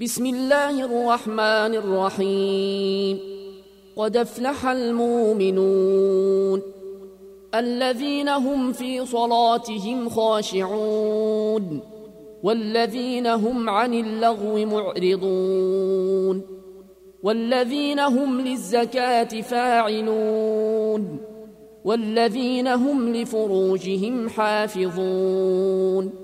بسم الله الرحمن الرحيم. قد أفلح المؤمنون الذين هم في صلاتهم خاشعون والذين هم عن اللغو معرضون والذين هم للزكاة فاعلون والذين هم لفروجهم حافظون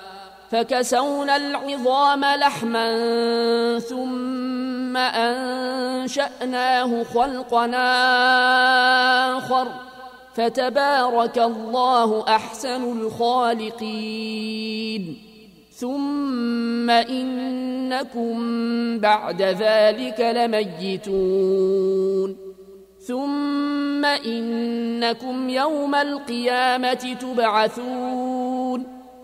فكسونا العظام لحما ثم أنشأناه خلقنا آخر. فتبارك الله أحسن الخالقين. ثم إنكم بعد ذلك لميتون. ثم إنكم يوم القيامة تبعثون.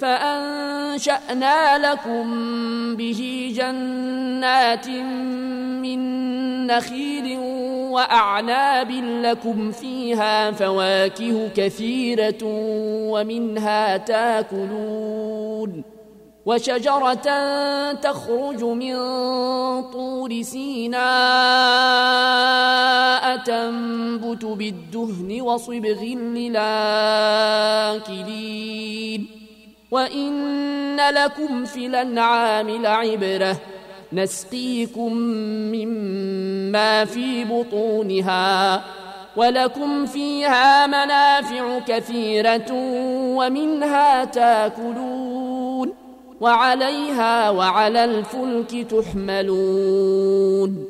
فأنشأنا لكم به جنات من نخيل وأعناب لكم فيها فواكه كثيرة ومنها تاكلون وشجرة تخرج من طور سيناء تنبت بالدهن وصبغ للآكلين وإن لكم في الأنعام لعبرة نسقيكم مما في بطونها ولكم فيها منافع كثيرة ومنها تاكلون وعليها وعلى الفلك تحملون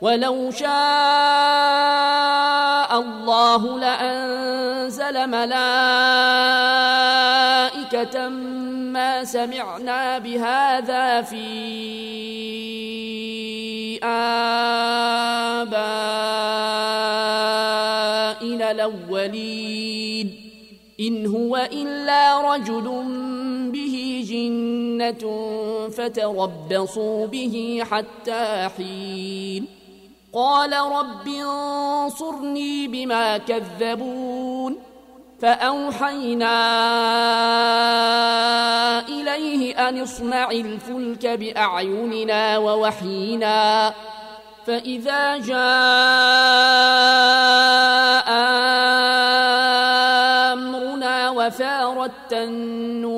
ولو شاء الله لأنزل ملائكة ما سمعنا بهذا في آبائنا الأولين. إن هو إلا رجل به جنة فتربصوا به حتى حين. قال رب انصرني بما كذبون فأوحينا إليه أن اصنع الفلك بأعيننا ووحينا فإذا جاء أمرنا وفاردت النور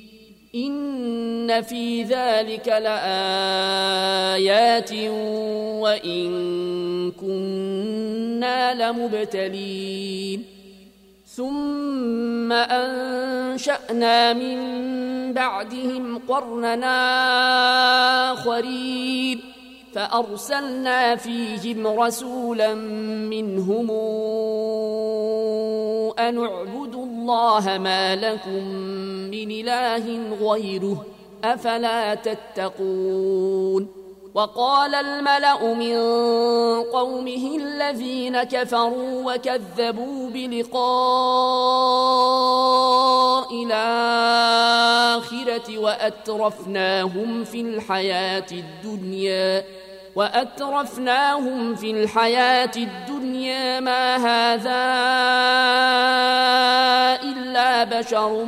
إن في ذلك لآيات وإن كنا لمبتلين. ثم أنشأنا من بعدهم قرننا آخرين. فأرسلنا فيهم رسولا منهم أن اعبدوا الله ما لكم من إله غيره أفلا تتقون وقال الملأ من قومه الذين كفروا وكذبوا بلقاء الآخرة وأترفناهم في الحياة الدنيا وأترفناهم في الحياة الدنيا ما هذا بشر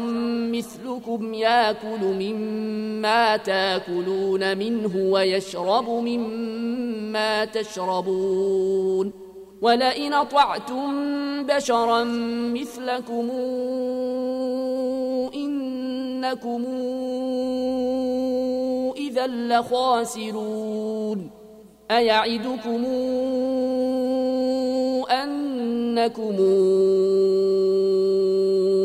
مثلكم ياكل مما تاكلون منه ويشرب مما تشربون ولئن أطعتم بشرا مثلكم إنكم إذا لخاسرون أيعدكم أنكم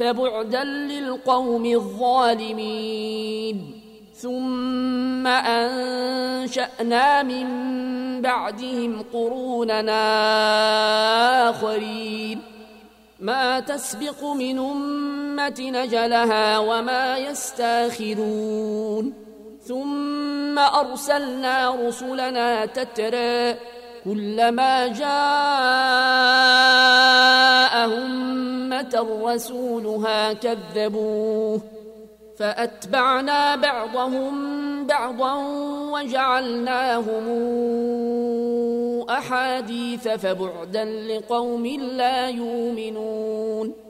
فبعدا للقوم الظالمين. ثم أنشأنا من بعدهم قروننا آخرين. ما تسبق من أمة نجلها وما يستاخرون. ثم أرسلنا رسلنا تترى كلما جاء أمة رسولها كذبوه فأتبعنا بعضهم بعضا وجعلناهم أحاديث فبعدا لقوم لا يؤمنون.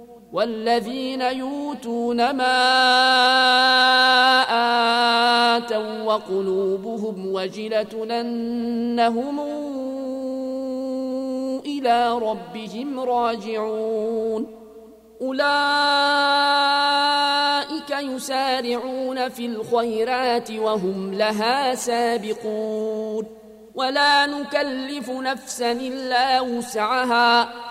والذين يؤتون ما آتوا وقلوبهم وجلة أنهم إلى ربهم راجعون. أولئك يسارعون في الخيرات وهم لها سابقون. ولا نكلف نفسا إلا وسعها.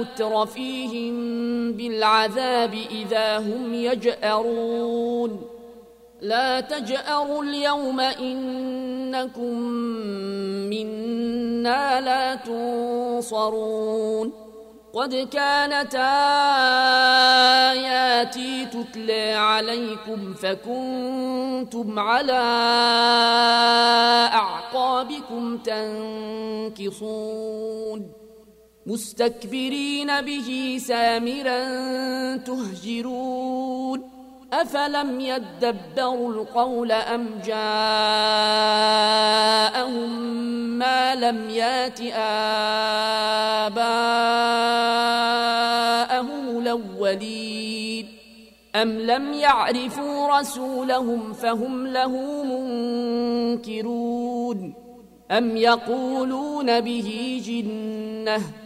مترفيهم بالعذاب إذا هم يجأرون. لا تجأروا اليوم إنكم منا لا تنصرون. قد كانت آياتي تتلى عليكم فكنتم على أعقابكم تنكصون. مستكبرين به سامرا تهجرون. أفلم يدبروا القول أم جاءهم ما لم يات آباءهم الأولين؟ أم لم يعرفوا رسولهم فهم له منكرون؟ أم يقولون به جنة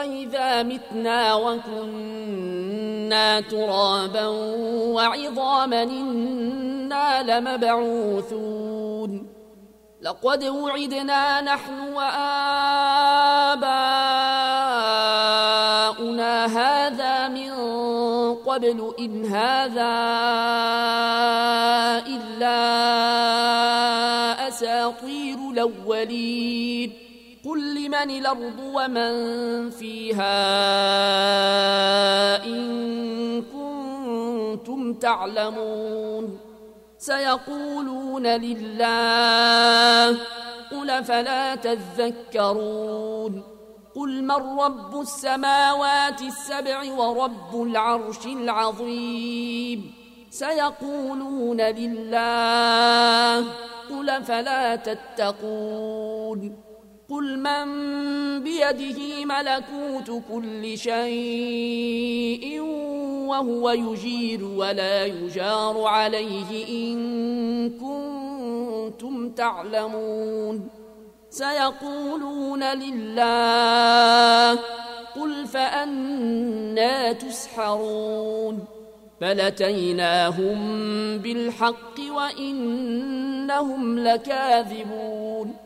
أئذا متنا وكنا ترابا وعظاما إنا لمبعوثون. لقد وعدنا نحن وآباؤنا هذا من قبل إن هذا إلا أساطير الأولين. قل لمن الأرض ومن فيها إن كنتم تعلمون سيقولون لله قل فلا تذكرون قل من رب السماوات السبع ورب العرش العظيم سيقولون لله قل فلا تتقون قل من بيده ملكوت كل شيء وهو يجير ولا يجار عليه إن كنتم تعلمون سيقولون لله قل فأنا تسحرون بل اتيناهم بالحق وإنهم لكاذبون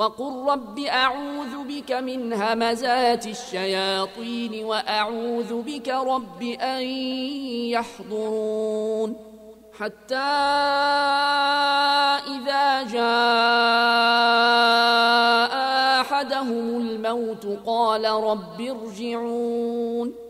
وقل رب أعوذ بك من همزات الشياطين وأعوذ بك رب أن يحضرون حتى إذا جاء أحدهم الموت قال رب ارجعون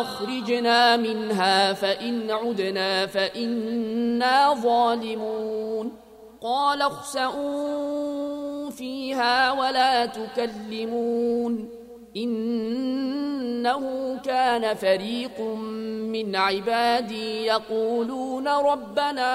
أخرجنا منها فإن عدنا فإنا ظالمون. قال اخسئوا فيها ولا تكلمون. إنه كان فريق من عبادي يقولون ربنا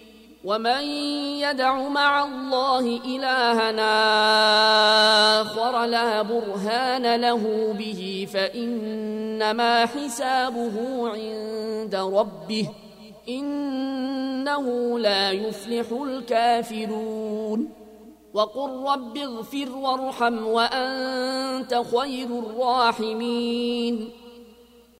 ومن يدع مع الله إلهنا آخر لا برهان له به فإنما حسابه عند ربه إنه لا يفلح الكافرون وقل رب اغفر وارحم وأنت خير الراحمين